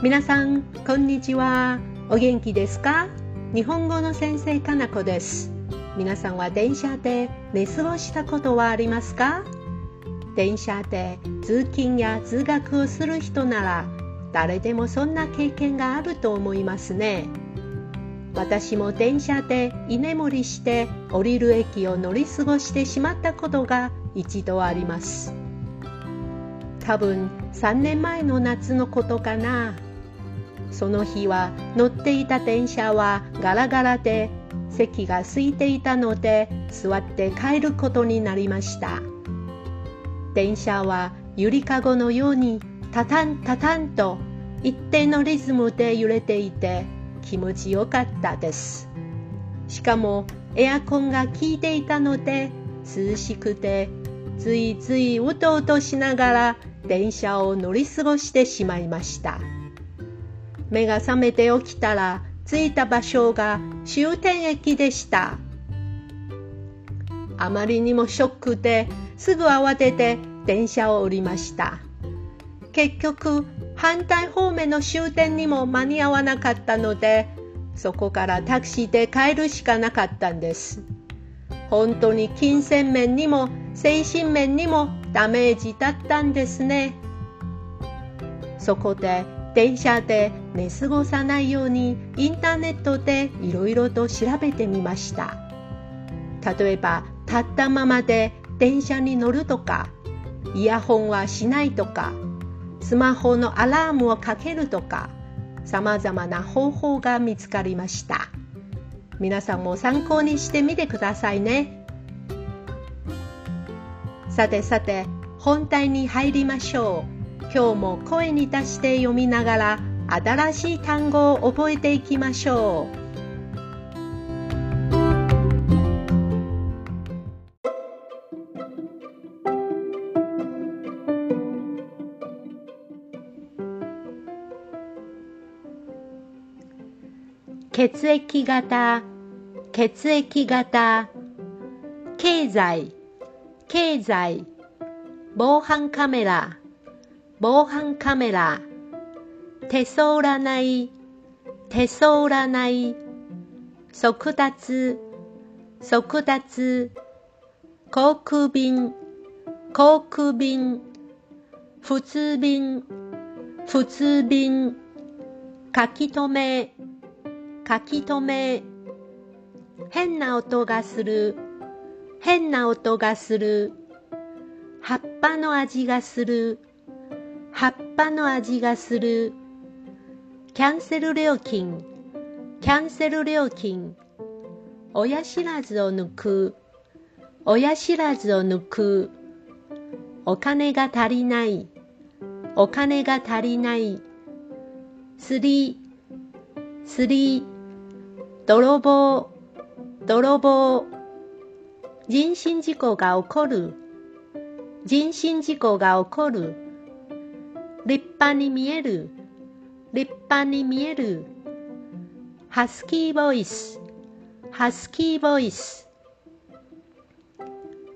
皆さん、こんにちは。お元気ですか？日本語の先生かなこです。皆さんは電車で寝過ごしたことはありますか？電車で通勤や通学をする人なら誰でもそんな経験があると思いますね。私も電車で居眠りして降りる駅を乗り過ごしてしまったことが一度あります。多分3年前の夏のことかな。その日は乗っていた電車はガラガラで席が空いていたので座って帰ることになりました電車はゆりかごのようにタタンタタンと一定のリズムで揺れていて気持ちよかったですしかもエアコンが効いていたので涼しくてついついうとうとしながら電車を乗り過ごしてしまいました。目が覚めて起きたら着いた場所が終点駅でした。あまりにもショックですぐ慌てて電車を降りました。結局反対方面の終点にも間に合わなかったのでそこからタクシーで帰るしかなかったんです。本当に金銭面にも精神面にもダメージだったんですね。そこで電車で寝過ごさないようにインターネットでいろいろと調べてみました。例えば立ったままで電車に乗るとかイヤホンはしないとかスマホのアラームをかけるとかさまざまな方法が見つかりました。皆さんも参考にしてみてくださいね。さてさて本題に入りましょう。今日も声に出して読みながら新しい単語を覚えていきましょう。血液型血液型経済経済防犯カメラ防犯カメラ。手相占い。手相占い。速達。速達。航空便。航空便。普通便。普通便。書き留め。書き留め。変な音がする。変な音がする。葉っぱの味がする。葉っぱの味がする。キャンセル料金。キャンセル料金。親知らずを抜く。親知らずを抜く。お金が足りない。お金が足りない。すり。すり。泥棒。泥棒。人身事故が起こる。人身事故が起こる。立派に見える。立派に見える。ハスキーボイス。ハスキーボイス。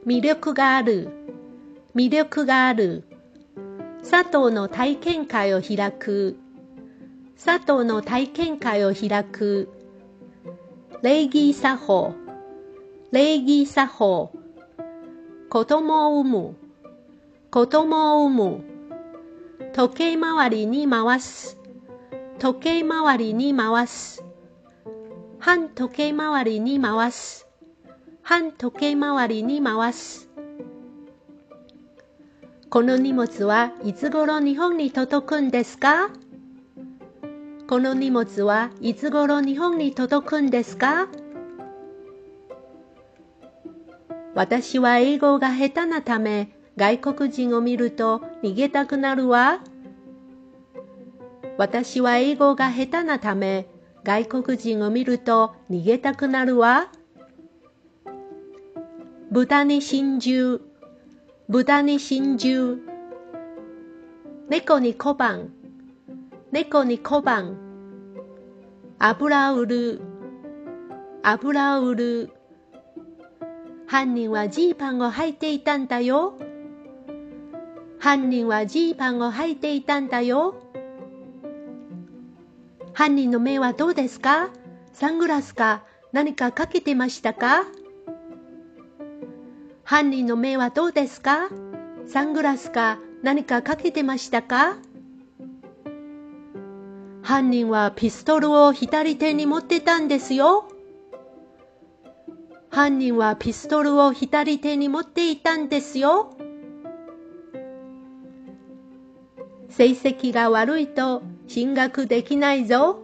魅力がある。魅力がある。佐藤の体験会を開く。佐藤の体験会を開く。礼儀作法。礼儀作法。子供を産む。子供を産む。時計回りに回す。時計回りに回す。反時計回りに回す。反時計回りに回す。この荷物はいつ頃日本に届くんですか？この荷物はいつ頃日本に届くんですか？私は英語が下手なため外国人を見ると逃げたくなるわ。私は英語が下手なため外国人を見ると逃げたくなるわ。豚に真珠、豚に真珠。猫に小判、猫に小判。油売る、油売る。犯人はジーパンを履いていたんだよ。犯人はジーパンを履いていたんだよ。犯人の目はどうですか？サングラスか何かかけてましたか犯人の目はどうですか？サングラスか何かかけてましたか犯人はピストルを左手に持ってたんですよ。犯人はピストルを左手に持っていたんですよ。成績が悪いと進学できないぞ。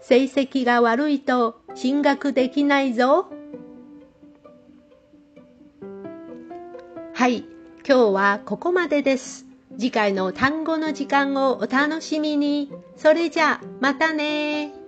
成績が悪いと進学できないぞ。はい、今日はここまでです。次回の単語の時間をお楽しみに。それじゃあ、またね